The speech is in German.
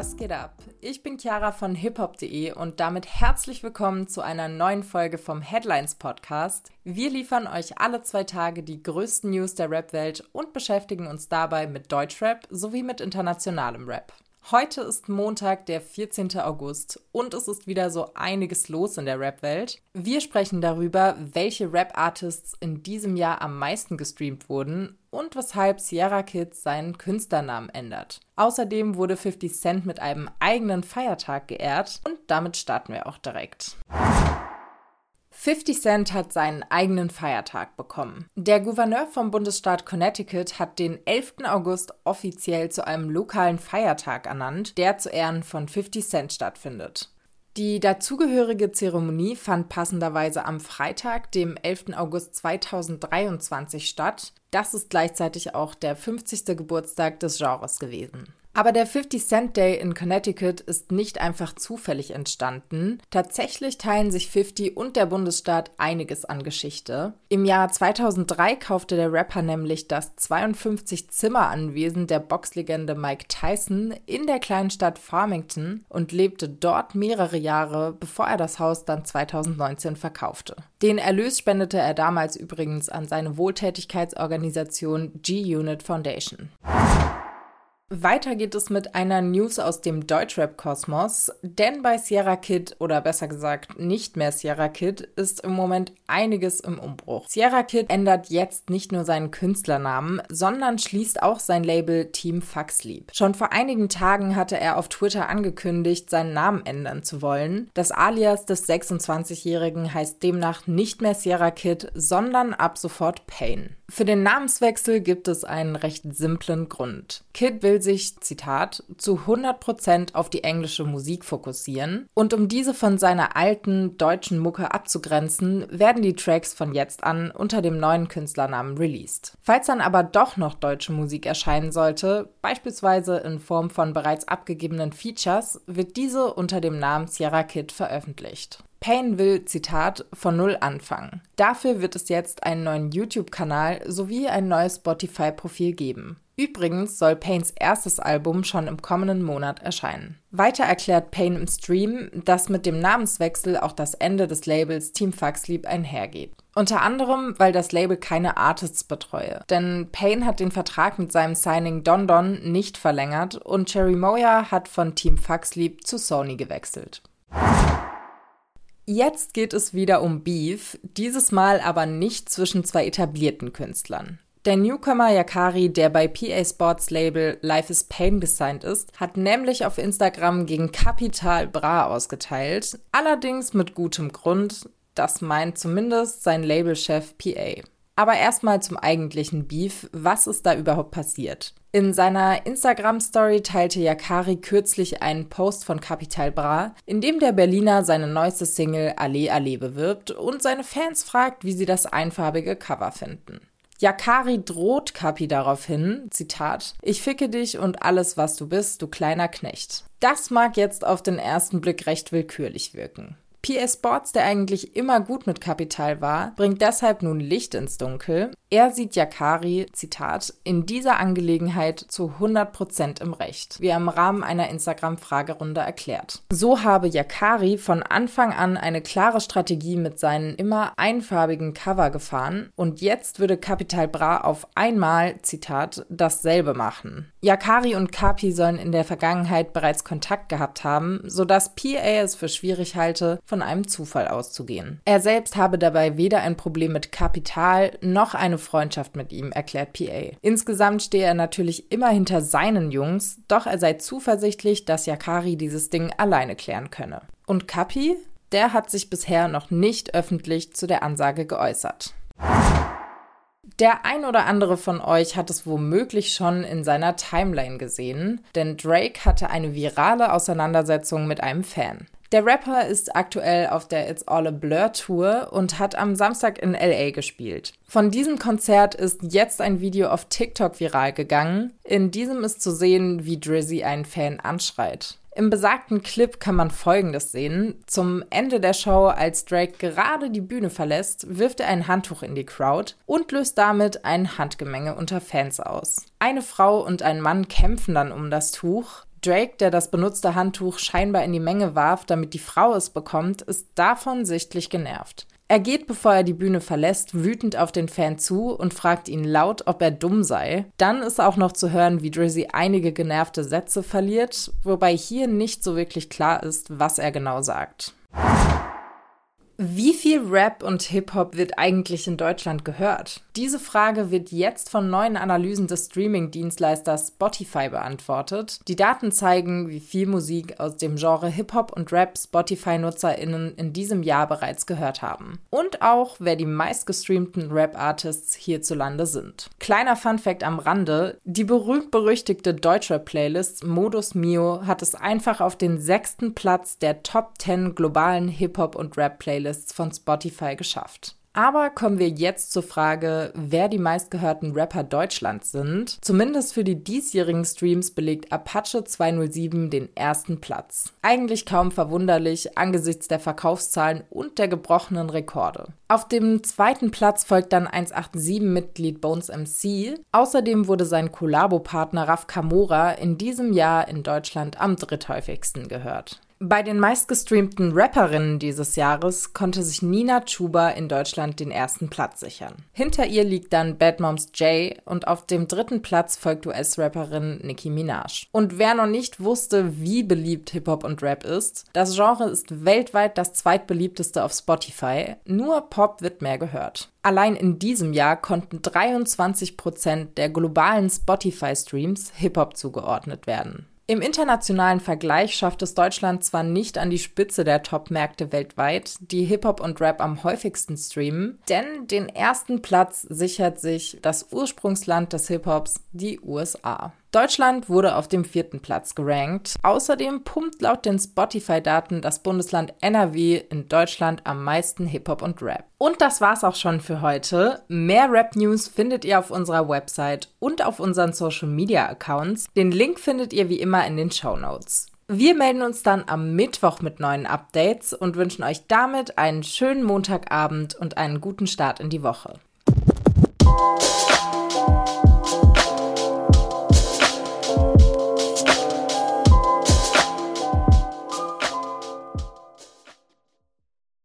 was geht ab? Ich bin Chiara von hiphop.de und damit herzlich willkommen zu einer neuen Folge vom Headlines Podcast. Wir liefern euch alle zwei Tage die größten News der Rap-Welt und beschäftigen uns dabei mit Deutschrap sowie mit internationalem Rap. Heute ist Montag, der 14. August und es ist wieder so einiges los in der Rap-Welt. Wir sprechen darüber, welche Rap-Artists in diesem Jahr am meisten gestreamt wurden und weshalb Sierra Kid seinen Künstlernamen ändert. Außerdem wurde 50 Cent mit einem eigenen Feiertag geehrt und damit starten wir auch direkt. 50 Cent hat seinen eigenen Feiertag bekommen. Der Gouverneur vom Bundesstaat Connecticut hat den 11. August offiziell zu einem lokalen Feiertag ernannt, der zu Ehren von 50 Cent stattfindet. Die dazugehörige Zeremonie fand passenderweise am Freitag, dem 11. August 2023 statt. Das ist gleichzeitig auch der 50. Geburtstag des Genres gewesen. Aber der 50 Cent Day in Connecticut ist nicht einfach zufällig entstanden. Tatsächlich teilen sich 50 und der Bundesstaat einiges an Geschichte. Im Jahr 2003 kaufte der Rapper nämlich das 52-Zimmer-Anwesen der Boxlegende Mike Tyson in der kleinen Stadt Farmington und lebte dort mehrere Jahre, bevor er das Haus dann 2019 verkaufte. Den Erlös spendete er damals übrigens an seine Wohltätigkeitsorganisation G-Unit Foundation. Weiter geht es mit einer News aus dem Deutschrap-Kosmos, denn bei Sierra Kid, oder besser gesagt nicht mehr Sierra Kid, ist im Moment einiges im Umbruch. Sierra Kid ändert jetzt nicht nur seinen Künstlernamen, sondern schließt auch sein Label Team Fucksleep. Schon vor einigen Tagen hatte er auf Twitter angekündigt, seinen Namen ändern zu wollen. Das Alias des 26-Jährigen heißt demnach nicht mehr Sierra Kid, sondern ab sofort Pain. Für den Namenswechsel gibt es einen recht simplen Grund. Kid will sich, Zitat, zu 100% auf die englische Musik fokussieren und um diese von seiner alten deutschen Mucke abzugrenzen, werden die Tracks von jetzt an unter dem neuen Künstlernamen released. Falls dann aber doch noch deutsche Musik erscheinen sollte, beispielsweise in Form von bereits abgegebenen Features, wird diese unter dem Namen Sierra Kid veröffentlicht. Payne will, Zitat, von Null anfangen. Dafür wird es jetzt einen neuen YouTube-Kanal sowie ein neues Spotify-Profil geben. Übrigens soll Paynes erstes Album schon im kommenden Monat erscheinen. Weiter erklärt Payne im Stream, dass mit dem Namenswechsel auch das Ende des Labels Team Fucksleep einhergeht. Unter anderem, weil das Label keine Artists betreue. Denn Payne hat den Vertrag mit seinem Signing Don Don nicht verlängert und Cherry Moya hat von Team Fucksleep zu Sony gewechselt. Jetzt geht es wieder um Beef, dieses Mal aber nicht zwischen zwei etablierten Künstlern. Der Newcomer Yakari, der bei PA Sports Label Life is Pain gesigned ist, hat nämlich auf Instagram gegen Capital Bra ausgeteilt. Allerdings mit gutem Grund, das meint zumindest sein Labelchef PA. Aber erstmal zum eigentlichen Beef. Was ist da überhaupt passiert? In seiner Instagram-Story teilte Yakari kürzlich einen Post von Capital Bra, in dem der Berliner seine neueste Single Allee Allee bewirbt und seine Fans fragt, wie sie das einfarbige Cover finden. Yakari droht Kapi daraufhin, Zitat, ich ficke dich und alles, was du bist, du kleiner Knecht. Das mag jetzt auf den ersten Blick recht willkürlich wirken. PS Sports, der eigentlich immer gut mit Kapital war, bringt deshalb nun Licht ins Dunkel. Er sieht Yakari, Zitat, in dieser Angelegenheit zu 100% im Recht, wie er im Rahmen einer Instagram-Fragerunde erklärt. So habe Yakari von Anfang an eine klare Strategie mit seinen immer einfarbigen Cover gefahren und jetzt würde Capital Bra auf einmal, Zitat, dasselbe machen. Yakari und Kapi sollen in der Vergangenheit bereits Kontakt gehabt haben, sodass PA es für schwierig halte, von einem Zufall auszugehen. Er selbst habe dabei weder ein Problem mit Kapital noch eine Freundschaft mit ihm, erklärt PA. Insgesamt stehe er natürlich immer hinter seinen Jungs, doch er sei zuversichtlich, dass Yakari dieses Ding alleine klären könne. Und Kapi? Der hat sich bisher noch nicht öffentlich zu der Ansage geäußert. Der ein oder andere von euch hat es womöglich schon in seiner Timeline gesehen, denn Drake hatte eine virale Auseinandersetzung mit einem Fan. Der Rapper ist aktuell auf der It's All a Blur Tour und hat am Samstag in LA gespielt. Von diesem Konzert ist jetzt ein Video auf TikTok viral gegangen. In diesem ist zu sehen, wie Drizzy einen Fan anschreit. Im besagten Clip kann man Folgendes sehen. Zum Ende der Show, als Drake gerade die Bühne verlässt, wirft er ein Handtuch in die Crowd und löst damit ein Handgemenge unter Fans aus. Eine Frau und ein Mann kämpfen dann um das Tuch. Drake, der das benutzte Handtuch scheinbar in die Menge warf, damit die Frau es bekommt, ist davon sichtlich genervt. Er geht, bevor er die Bühne verlässt, wütend auf den Fan zu und fragt ihn laut, ob er dumm sei. Dann ist auch noch zu hören, wie Drizzy einige genervte Sätze verliert, wobei hier nicht so wirklich klar ist, was er genau sagt. Wie viel Rap und Hip-Hop wird eigentlich in Deutschland gehört? Diese Frage wird jetzt von neuen Analysen des Streaming-Dienstleisters Spotify beantwortet. Die Daten zeigen, wie viel Musik aus dem Genre Hip-Hop und Rap Spotify-NutzerInnen in diesem Jahr bereits gehört haben. Und auch, wer die meistgestreamten Rap-Artists hierzulande sind. Kleiner Fun-Fact am Rande: Die berühmt-berüchtigte Deutschrap-Playlist Modus Mio hat es einfach auf den sechsten Platz der Top 10 globalen Hip-Hop und Rap-Playlists Playlists von Spotify geschafft. Aber kommen wir jetzt zur Frage, wer die meistgehörten Rapper Deutschlands sind. Zumindest für die diesjährigen Streams belegt Apache 207 den ersten Platz. Eigentlich kaum verwunderlich angesichts der Verkaufszahlen und der gebrochenen Rekorde. Auf dem zweiten Platz folgt dann 187-Mitglied Bones MC. Außerdem wurde sein Kollabo-Partner Raf Kamora in diesem Jahr in Deutschland am dritthäufigsten gehört. Bei den meistgestreamten Rapperinnen dieses Jahres konnte sich Nina Chuba in Deutschland den ersten Platz sichern. Hinter ihr liegt dann Bad Moms J und auf dem dritten Platz folgt US-Rapperin Nicki Minaj. Und wer noch nicht wusste, wie beliebt Hip-Hop und Rap ist, das Genre ist weltweit das zweitbeliebteste auf Spotify, nur Pop wird mehr gehört. Allein in diesem Jahr konnten 23% der globalen Spotify-Streams Hip-Hop zugeordnet werden. Im internationalen Vergleich schafft es Deutschland zwar nicht an die Spitze der Top-Märkte weltweit, die Hip-Hop und Rap am häufigsten streamen, denn den ersten Platz sichert sich das Ursprungsland des Hip-Hops, die USA. Deutschland wurde auf dem vierten Platz gerankt. Außerdem pumpt laut den Spotify-Daten das Bundesland NRW in Deutschland am meisten Hip-Hop und Rap. Und das war's auch schon für heute. Mehr Rap-News findet ihr auf unserer Website und auf unseren Social-Media-Accounts. Den Link findet ihr wie immer in den Show Notes. Wir melden uns dann am Mittwoch mit neuen Updates und wünschen euch damit einen schönen Montagabend und einen guten Start in die Woche.